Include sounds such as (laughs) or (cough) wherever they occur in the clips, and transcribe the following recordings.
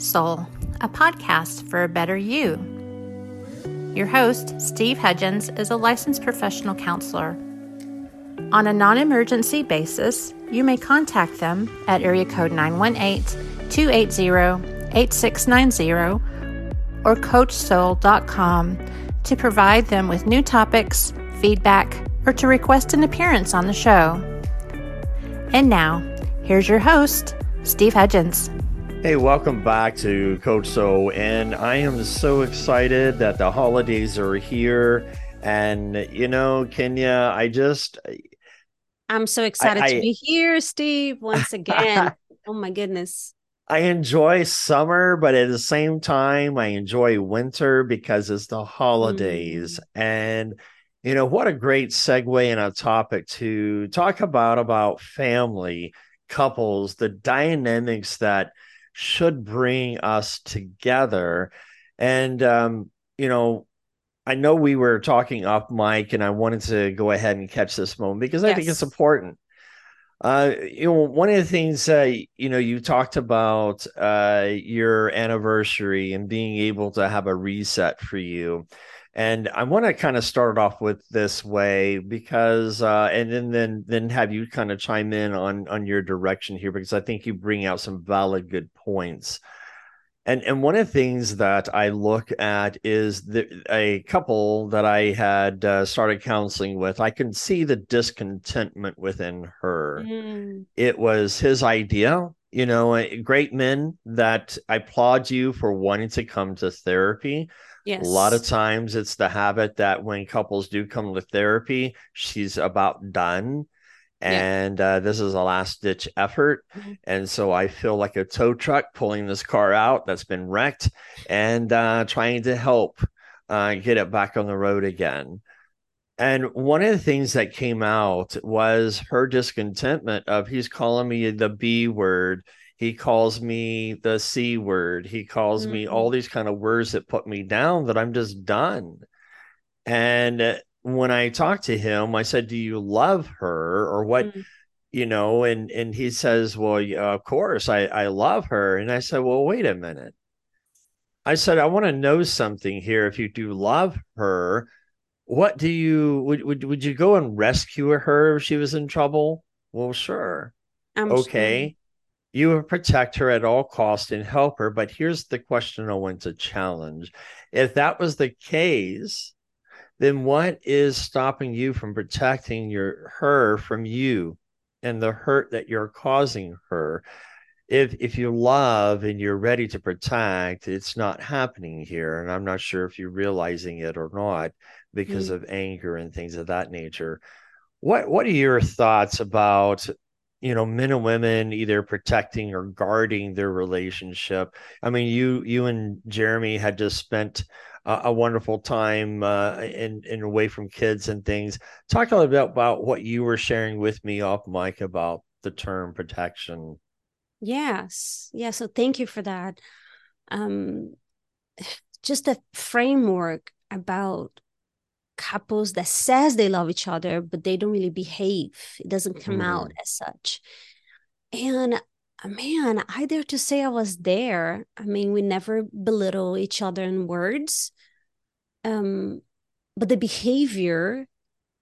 Soul, a podcast for a better you. Your host, Steve Hudgens, is a licensed professional counselor. On a non emergency basis, you may contact them at area code 918 280 8690 or CoachSoul.com to provide them with new topics, feedback, or to request an appearance on the show. And now, here's your host, Steve Hudgens. Hey, welcome back to Coach Soul, and I am so excited that the holidays are here. And you know, Kenya, I just I'm so excited I, to be here, Steve, once again. (laughs) oh my goodness. I enjoy summer, but at the same time, I enjoy winter because it's the holidays. Mm. And you know, what a great segue and a topic to talk about about family, couples, the dynamics that should bring us together. And, um, you know, I know we were talking off mic, and I wanted to go ahead and catch this moment because I yes. think it's important. Uh, you know, one of the things uh, you know you talked about uh, your anniversary and being able to have a reset for you, and I want to kind of start off with this way because, uh, and then then then have you kind of chime in on on your direction here because I think you bring out some valid good points. And and one of the things that I look at is the, a couple that I had uh, started counseling with. I can see the discontentment within her. Mm. It was his idea you know great men that i applaud you for wanting to come to therapy Yes. A lot of times it's the habit that when couples do come to therapy, she's about done. And yeah. uh, this is a last ditch effort. Mm-hmm. And so I feel like a tow truck pulling this car out that's been wrecked and uh, trying to help uh, get it back on the road again. And one of the things that came out was her discontentment of he's calling me the B word. He calls me the c word. He calls mm-hmm. me all these kind of words that put me down that i'm just done. And uh, when i talked to him i said do you love her or what? Mm-hmm. you know and and he says well yeah, of course i i love her. And i said well wait a minute. I said i want to know something here if you do love her what do you would, would would you go and rescue her if she was in trouble well sure I'm okay you would protect her at all cost and help her. But here's the question I want to challenge. If that was the case, then what is stopping you from protecting your her from you and the hurt that you're causing her? If if you love and you're ready to protect, it's not happening here. And I'm not sure if you're realizing it or not because mm-hmm. of anger and things of that nature. What what are your thoughts about you know men and women either protecting or guarding their relationship? I mean you you and jeremy had just spent a, a wonderful time uh in, in away from kids and things. Talk a little bit about what you were sharing with me off mic about the term protection. Yes. Yeah so thank you for that. Um (sighs) just a framework about couples that says they love each other but they don't really behave. It doesn't come mm. out as such. And uh, man i dare to say i was there. I mean we never belittle each other in words. Um but the behavior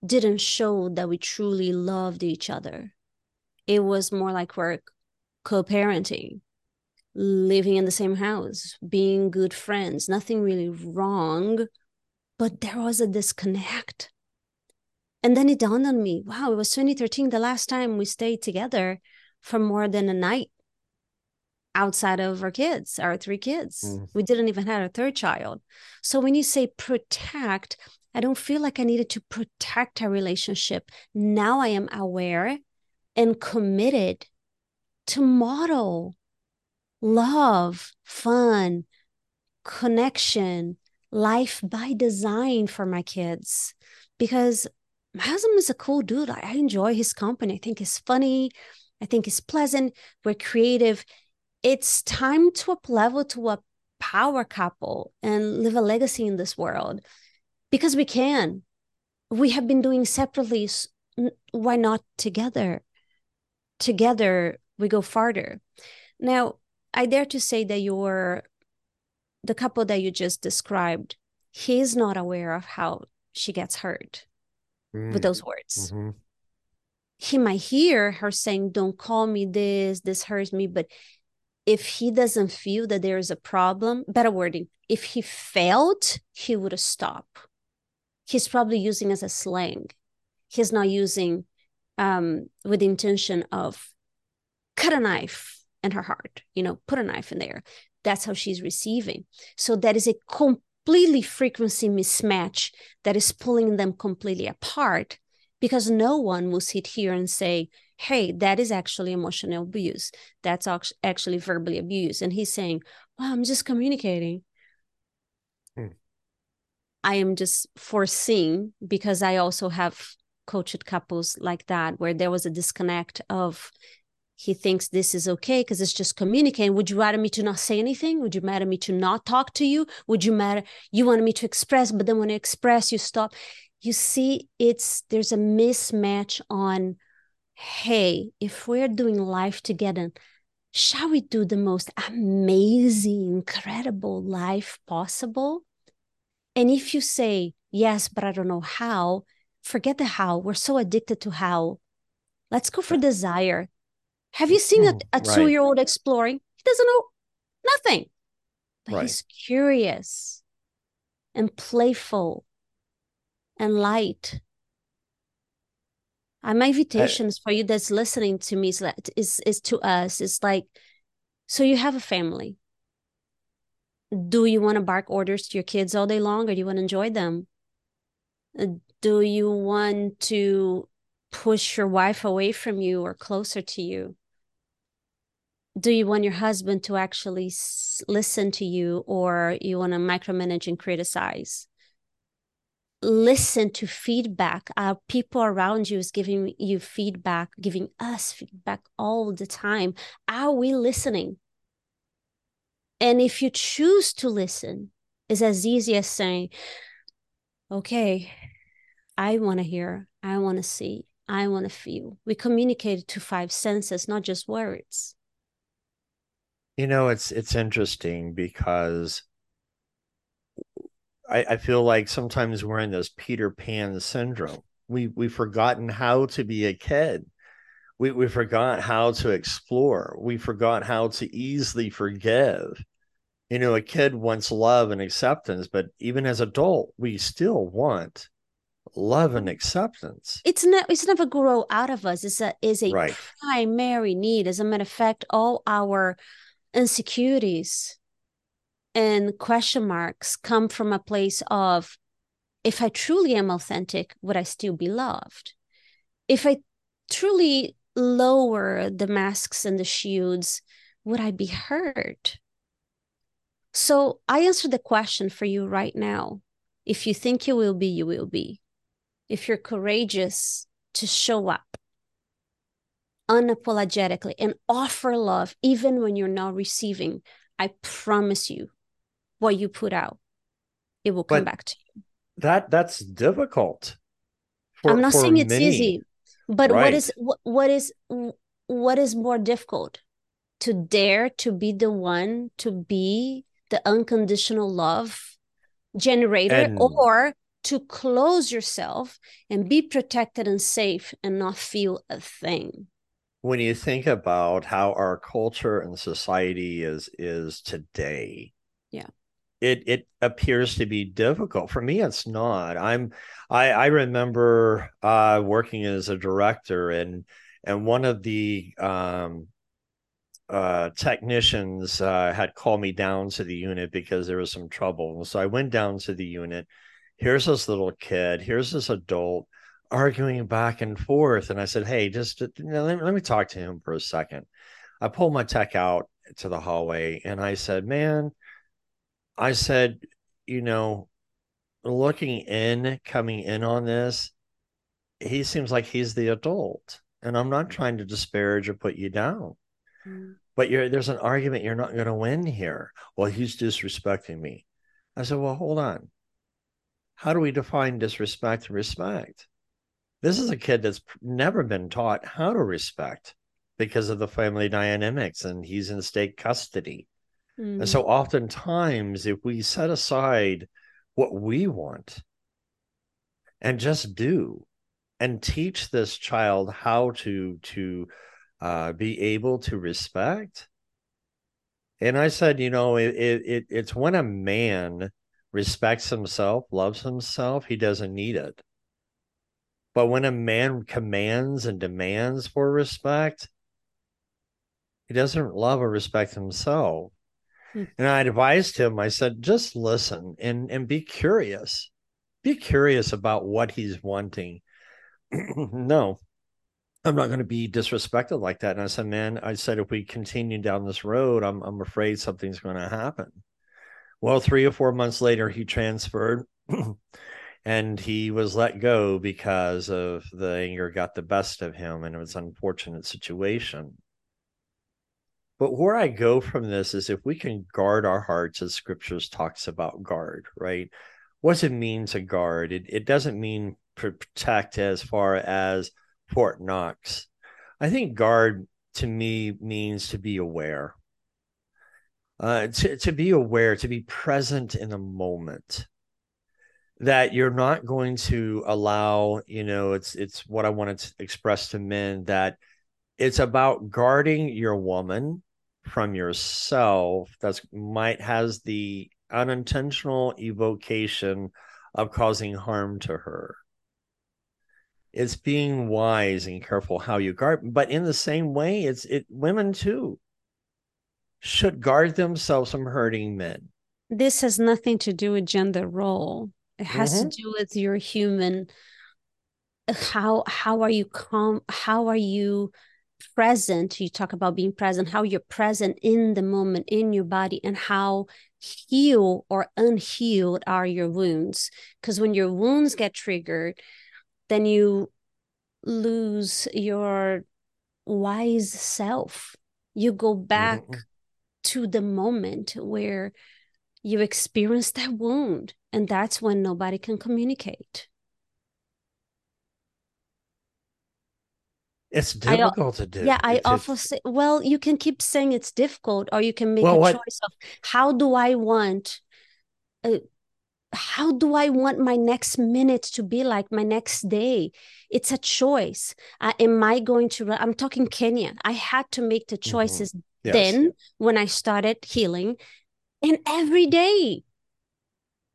didn't show that we truly loved each other. It was more like we're co-parenting living in the same house being good friends nothing really wrong but there was a disconnect. And then it dawned on me wow, it was 2013, the last time we stayed together for more than a night outside of our kids, our three kids. Mm. We didn't even have a third child. So when you say protect, I don't feel like I needed to protect our relationship. Now I am aware and committed to model love, fun, connection, life by design for my kids because my husband is a cool dude. I, enjoy his company. I think he's funny. I think he's pleasant. We're creative. It's time to up level to a power couple and live a legacy in this world because we can. We have been doing separately. Why not together? Together, we go farther. Now, I dare to say that you're the couple that you just described, he's not aware of how she gets hurt mm. with those words. Mm-hmm. He might hear her saying, Don't call me this, this hurts me. But if he doesn't feel that there is a problem, better wording, if he felt, he would stop. He's probably using as a slang. He's not using um, with the intention of cut a knife in her heart, you know, put a knife in there. That's how she's receiving. So that is a completely frequency mismatch that is pulling them completely apart because no one will sit here and say, hey, that is actually emotional abuse. That's actually verbally abuse. And he's saying, well, I'm just communicating. Hmm. I am just foreseeing because I also have coached couples like that where there was a disconnect of he thinks this is okay because it's just communicating. Would you rather me to not say anything? Would you rather me to not talk to you? Would you matter you wanted me to express, but then when I express, you stop. You see, it's there's a mismatch on hey, if we're doing life together, shall we do the most amazing, incredible life possible? And if you say, yes, but I don't know how, forget the how. We're so addicted to how. Let's go for desire. Have you seen a, a right. two year old exploring? He doesn't know nothing, but right. he's curious and playful and light and my invitation for you that's listening to me is, is is to us is like so you have a family do you want to bark orders to your kids all day long or do you want to enjoy them uh, do you want to push your wife away from you or closer to you do you want your husband to actually listen to you or you want to micromanage and criticize listen to feedback. Our people around you is giving you feedback, giving us feedback all the time. Are we listening? And if you choose to listen, it's as easy as saying, okay, I want to hear, I want to see, I want to feel. We communicate to five senses, not just words. You know, it's it's interesting because I, I feel like sometimes we're in this Peter Pan syndrome. We we've forgotten how to be a kid. We we forgot how to explore. We forgot how to easily forgive. You know, a kid wants love and acceptance, but even as adult, we still want love and acceptance. It's not it's never grow out of us. It's a is a right. primary need. As a matter of fact, all our insecurities and question marks come from a place of if I truly am authentic, would I still be loved? If I truly lower the masks and the shields, would I be hurt? So I answer the question for you right now. If you think you will be, you will be. If you're courageous to show up unapologetically and offer love, even when you're not receiving, I promise you, what you put out it will come but back to you. that that's difficult for, i'm not saying it's easy but right. what is what, what is what is more difficult? To dare to be the one to be the unconditional love generator and, or to close yourself and be protected and safe and not feel a thing when you think about how our culture and society is is today yeah. it it appears to be difficult. For me it's not. I'm i i remember uh working as a director and and one of the um uh technicians uh had called me down to the unit because there was some trouble. So i went down to the unit. Here's this little kid. Here's this adult arguing back and forth and i said hey just you know, let, let me talk to him for a second i pulled my tech out to the hallway and i said man I said, you know, looking in, coming in on this, he seems like he's the adult. And I'm not trying to disparage or put you down. Mm. But you're, there's an argument you're not going to win here. Well, he's disrespecting me. I said, well, hold on. How do we define disrespect and respect? This is a kid that's never been taught how to respect. because of the family dynamics and he's in state custody. Mm. And so oftentimes if we set aside what we want and just do and teach this child how to to uh, be able to respect and i said you know it, it it's when a man respects himself loves himself he doesn't need it but when a man commands and demands for respect he doesn't love or respect himself hmm. and i advised him i said just listen and and be curious be curious about what he's wanting. (clears throat) no, I'm not going to be disrespected like that. And I said, man, I said, if we continue down this road, I'm, I'm afraid something's going to happen. Well, three or four months later, he transferred (clears throat) and he was let go because of the anger got the best of him and it was an unfortunate situation. But where I go from this is if we can guard our hearts as scriptures talks about guard, right? what does it mean to guard? It, it doesn't mean protect as far as Fort Knox. I think guard to me means to be aware. Uh, to, to be aware, to be present in the moment that you're not going to allow, you know, it's it's what I want to express to men that it's about guarding your woman from yourself that's might has the unintentional evocation of causing harm to her. It's being wise and careful how you guard, but in the same way, it's it women too should guard themselves from hurting men. This has nothing to do with gender role. It has mm-hmm. to do with your human how how are you com how are you present you talk about being present how you're present in the moment in your body and how healed or unhealed are your wounds because when your wounds get triggered then you lose your wise self you go back mm-hmm. to the moment where you experience that wound and that's when nobody can communicate It's difficult I, to do. Yeah, I it's, often say, well, you can keep saying it's difficult, or you can make well, a what, choice of how do I want, uh, how do I want my next minute to be like my next day? It's a choice. Uh, am I going to? I'm talking Kenya. I had to make the mm-hmm. choices mm-hmm. yes. then when I started healing, and every day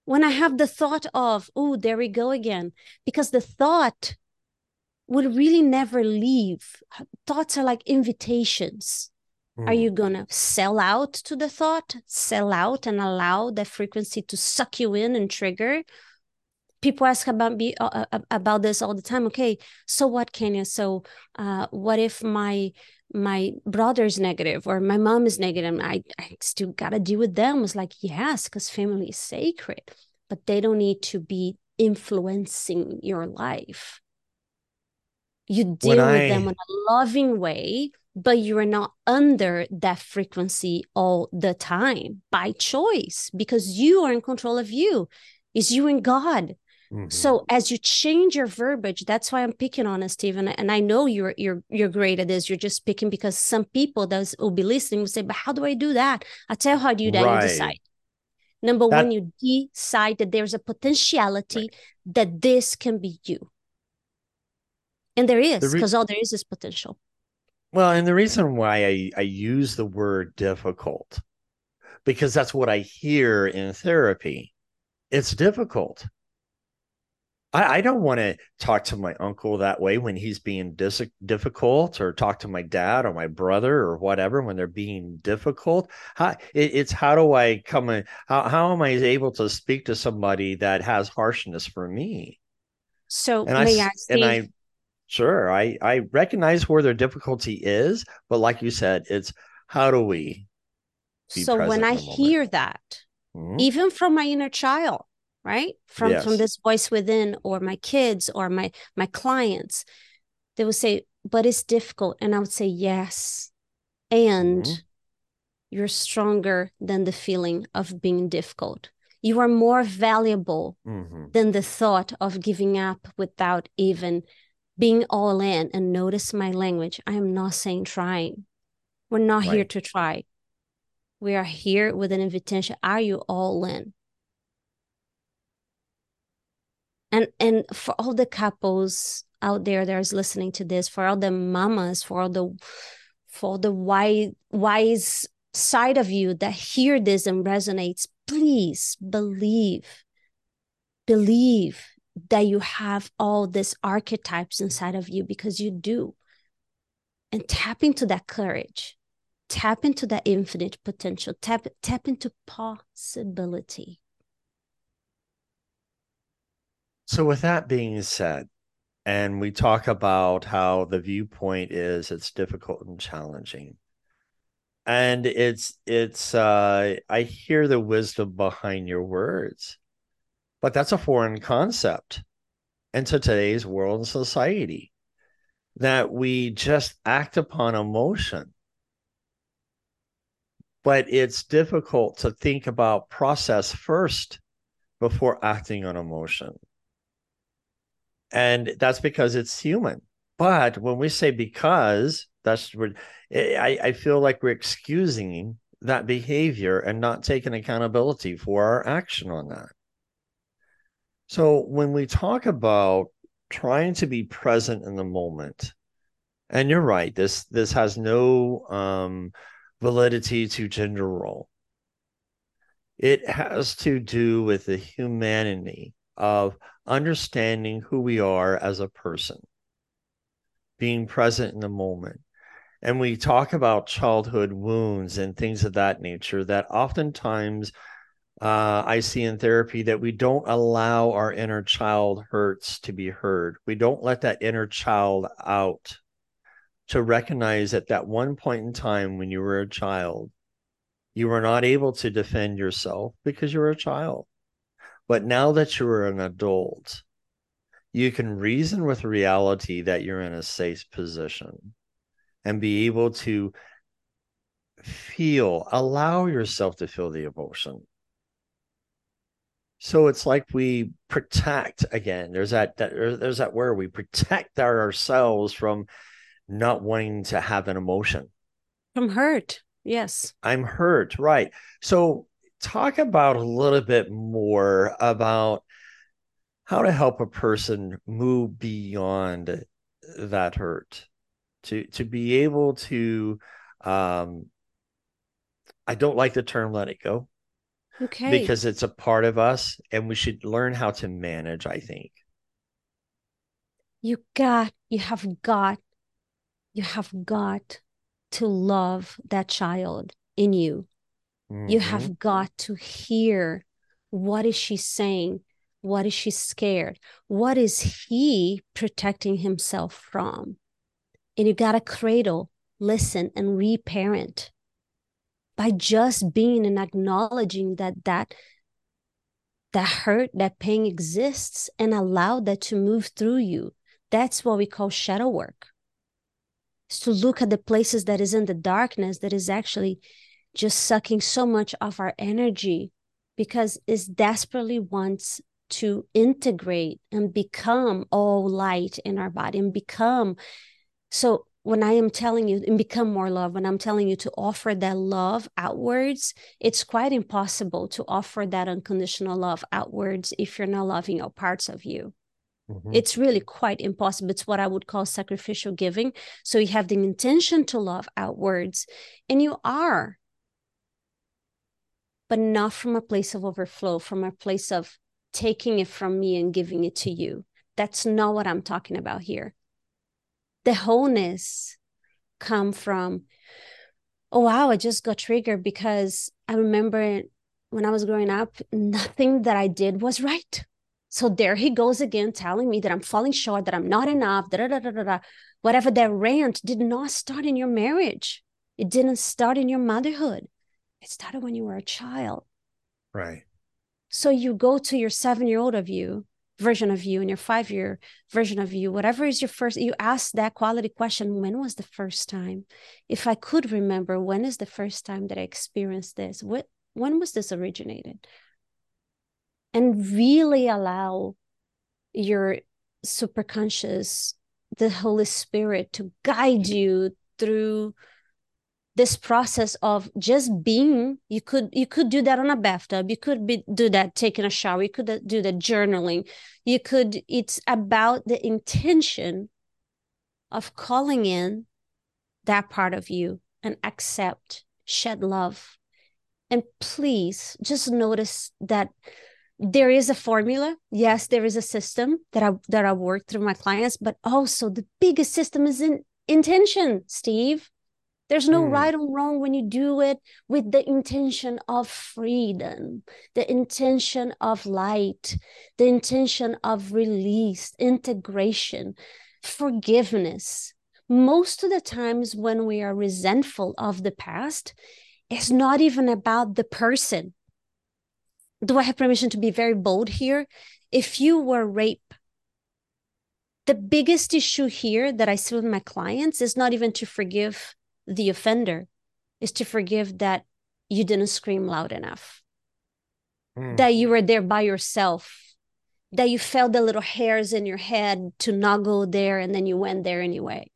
when I have the thought of, oh, there we go again, because the thought will really never leave. Thoughts are like invitations. Mm. Are you going to sell out to the thought, sell out and allow that frequency to suck you in and trigger? People ask about me uh, uh, about this all the time. Okay, so what, Kenya? So, uh, what if my my brother's negative or my mom is negative? I I still gotta deal with them. It's like yes, because family is sacred, but they don't need to be influencing your life you deal I... with them in a loving way but you are not under that frequency all the time by choice because you are in control of you is you and god mm-hmm. so as you change your verbiage that's why i'm picking on it stephen and i know you're you're you're great at this. You're just picking because some people that will be listening will say but how do i do that? I tell you how do that right. you decide. Number that... one you decide that there's a potentiality right. that this can be you. And there is because the re- all there is is potential. Well and the reason why I, I use the word difficult because that's what i hear in therapy. It's difficult I, I don't want to talk to my uncle that way when he's being dis- difficult, or talk to my dad or my brother or whatever when they're being difficult. How, it, it's how do I come in? How, how am I able to speak to somebody that has harshness for me? So and may I, I and I Sure, I I recognize where their difficulty is, but like you said, it's how do we? so when I hear that, mm-hmm. even from my inner child, right, from yes. from this voice within, or my kids, or my my clients, they will say, "But it's difficult," and I would say, "Yes," and mm-hmm. you're stronger than the feeling of being difficult. You are more valuable mm-hmm. than the thought of giving up without even being all in and notice my language. I am not saying trying. We're not right. here to try. We are here with an invitation. Are you all in? And and for all the couples out there that is listening to this, for all the mamas, for all the for the wise wise side of you that hear this and resonates, please believe, believe that you have all these archetypes inside of you because you do. And tap into that courage, tap into that infinite potential, tap, tap into possibility. So, with that being said, and we talk about how the viewpoint is it's difficult and challenging. And it's it's uh i hear the wisdom behind your words but that's a foreign concept into today's world and society that we just act upon emotion. But it's difficult to think about process first before acting on emotion and that's because it's human but when we say because that's what I, I feel like we're excusing that behavior and not taking accountability for our action on that. So when we talk about trying to be present in the moment, and you're right, this this has no um, validity to gender role. It has to do with the humanity of understanding who we are as a person, being present in the moment and we talk about childhood wounds and things of that nature that oftentimes uh, I see in therapy that we don't allow our inner child hurts to be heard. We don't let that inner child out to recognize at that one point in time when you were a child, you were not able to defend yourself because you were a child. But now that you are an adult, you can reason with reality that you're in a safe position and be able to feel, allow yourself to feel the emotion. So it's like we protect again. There's that, that there's that where we protect ourselves from not wanting to have an emotion. From hurt. Yes. I'm hurt. Right. So talk about a little bit more about how to help a person move beyond that hurt to to be able to um I don't like the term let it go. Okay. Because it's a part of us and we should learn how to manage, I think. You got you have got you have got to love that child in you. Mm-hmm. You have got to hear what is she saying? What is she scared? What is he protecting himself from? and you got to cradle, listen, and reparent by just being and acknowledging that that that hurt, that pain exists, and allow that to move through you. That's what we call shadow work. Is to look at the places that is in the darkness that is actually just sucking so much of our energy because it desperately wants to integrate and become all light in our body and become so when I am telling you and become more love, when I'm telling you to offer that love outwards, it's quite impossible to offer that unconditional love outwards if you're not loving all parts of you. Mm-hmm. It's really quite impossible. It's what I would call sacrificial giving. So you have the intention to love outwards, and you are, but not from a place of overflow, from a place of taking it from me and giving it to you. That's not what I'm talking about here the wholeness come from oh wow i just got triggered because i remember when i was growing up nothing that i did was right so there he goes again telling me that i'm falling short that i'm not enough da, da, da, da, da. whatever that rant did not start in your marriage it didn't start in your motherhood it started when you were a child right so you go to your seven year old of you version of you and your five year version of you, whatever is your first, you ask that quality question when was the first time? If I could remember, when is the first time that I experienced this? What, when was this originated? And really allow your superconscious, the Holy Spirit to guide you through this process of just being you could you could do that on a bathtub. You could be, do that taking a shower. You could do that journaling. You could it's about the intention of calling in that part of you and accept shed love. And please just notice that there is a formula. Yes there is a system that i that i work through my clients but also the biggest system is in intention steve there's no mm. right or wrong when you do it with the intention of freedom, the intention of light, the intention of release, integration, forgiveness. Most of the times when we are resentful of the past, it's not even about the person. Do I have permission to be very bold here? If you were raped, the biggest issue here that I see with my clients is not even to forgive the offender is to forgive that you didn't scream loud enough, mm. that you were there by yourself, that you felt the little hairs in your head to not go there and then you went there anyway.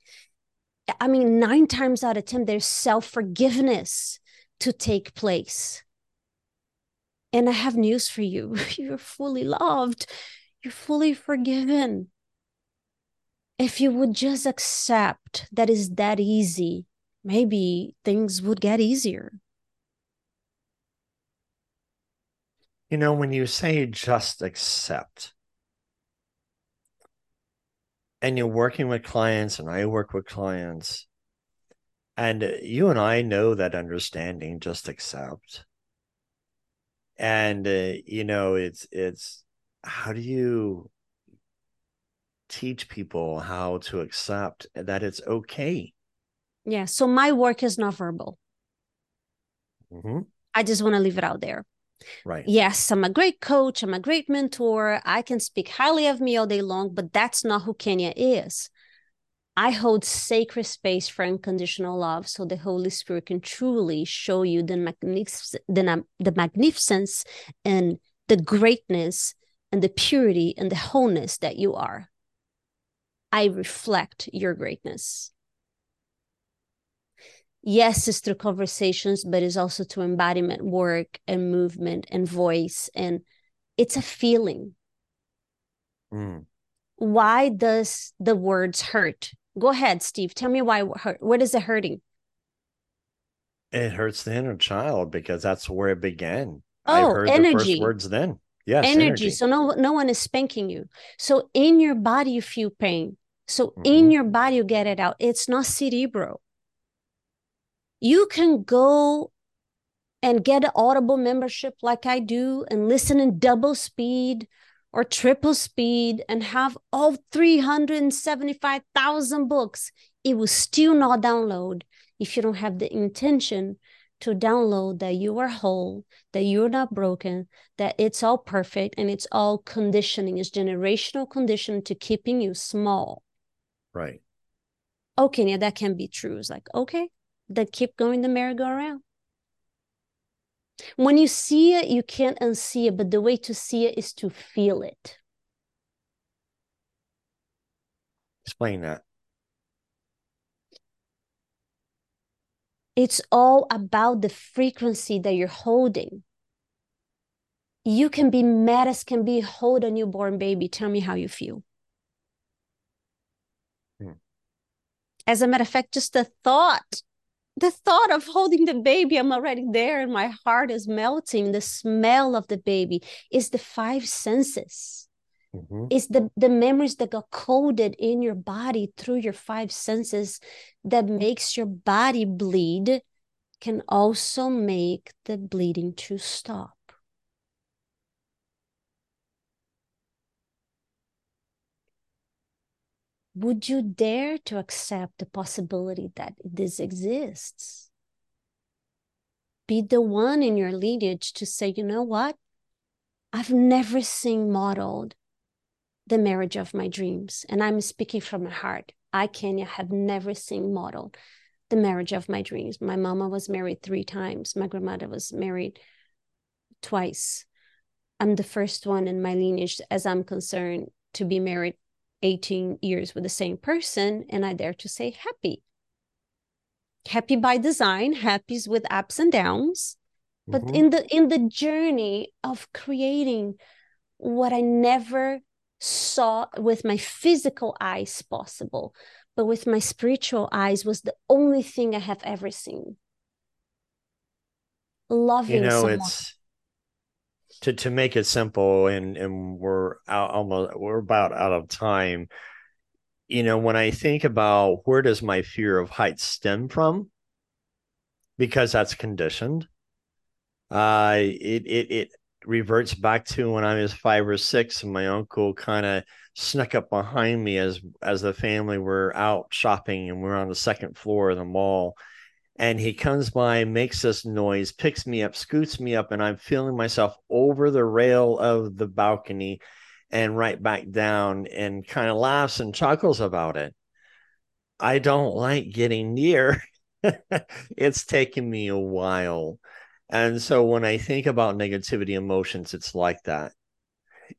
I mean, nine times out of 10, there's self forgiveness to take place. And I have news for you (laughs) you're fully loved, you're fully forgiven. If you would just accept that is that easy maybe things would get easier. You know, when you say just accept, and you're working with clients, and I work with clients, and you and I know that understanding, just accept. And, uh, you know, it's, it's, how do you teach people how to accept that it's okay yeah. So my work is not verbal. Mm-hmm. I just want to leave it out there. Right. Yes, I'm a great coach. I'm a great mentor. I can speak highly of me all day long, but that's not who Kenya is. I hold sacred space for unconditional love so the Holy Spirit can truly show you the, magnific- the, the magnificence and the greatness and the purity and the wholeness that you are. I reflect your greatness yes it's through conversations but it's also to embodiment work and movement and voice and it's a feeling. Mm. why does the words hurt? Go ahead steve. Tell me why hurt what is it hurting? It hurts the inner child because that's where it began. Oh, energy. the first words then. Yes energy. energy. So no no one is spanking you. So in your body you feel pain. So mm-hmm. in your body you get it out. It's not cerebral you can go and get an audible membership like i do and listen in double speed or triple speed and have all 375,000 books it will still not download if you don't have the intention to download that you are whole, that you're not broken, that it's all perfect and it's all conditioning, it's generational conditioning to keeping you small. Right. Okay, yeah, that can be true. It's like, okay, that keep going the merry-go-round. When you see it, you can't unsee it, but the way to see it is to feel it. Explain that. It's all about the frequency that you're holding. You can be mad as can be, hold a newborn baby. Tell me how you feel. Hmm. As a matter of fact, just a thought the thought of holding the baby, I'm already there and my heart is melting. The smell of the baby is the five senses. Mm-hmm. It's the, the memories that got coded in your body through your five senses that makes your body bleed, can also make the bleeding to stop. Would you dare to accept the possibility that this exists? Be the one in your lineage to say, you know what? I've never seen modeled the marriage of my dreams. And I'm speaking from my heart. I, Kenya, have never seen modeled the marriage of my dreams. My mama was married three times. My grandmother was married twice. I'm the first one in my lineage, as I'm concerned, to be married 18 years with the same person and I dare to say happy. Happy by design, happy's with ups and downs. But mm-hmm. in the in the journey of creating what I never saw with my physical eyes possible, but with my spiritual eyes was the only thing I have ever seen. Loving you know, someone. it's to to make it simple and and we're out almost we're about out of time. You know when i think about where does my fear of heights stem from? Because that's conditioned. Uh it it it reverts back to when i was five or six and my uncle kind of snuck up behind me as as the family were out shopping and we're on the second floor of the mall and he comes by, makes this noise, picks me up, scoots me up, and I'm feeling myself over the rail of the balcony and right back down and kind of laughs and chuckles about it. I don't like getting near. (laughs) it's taken me a while. And so when I think about negativity emotions, it's like that.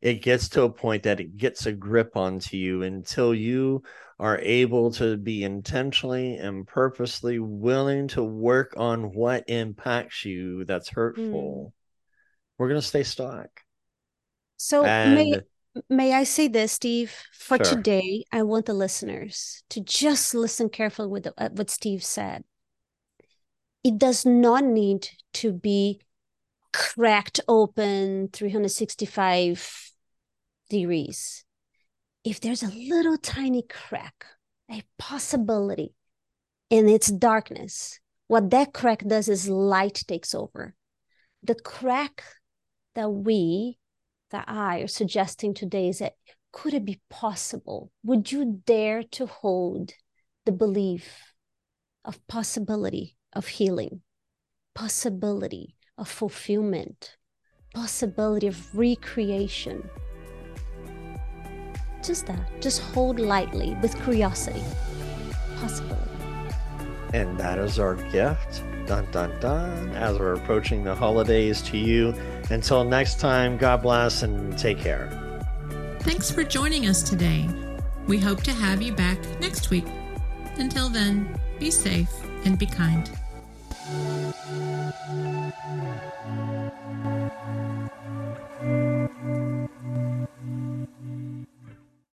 It gets to a point that it gets a grip onto you until you are able to be intentionally and purposely willing to work on what impacts you that's hurtful, mm. we're going to stay stuck. So, and, may, may I say this, Steve? For sure. today, I want the listeners to just listen carefully with the, what Steve said. It does not need to be cracked open 365 degrees if there's a little tiny crack, a possibility in its darkness, what that crack does is light takes over. The crack that we, that I are suggesting today is that could it be possible? Would you dare to hold the belief of possibility of healing, possibility of fulfillment, possibility of recreation? Just that. Just hold lightly with curiosity. Possibility. And that is our gift. Dun dun dun. As we're approaching the holidays to you. Until next time, God bless and take care. Thanks for joining us today. We hope to have you back next week. Until then, be safe and be kind.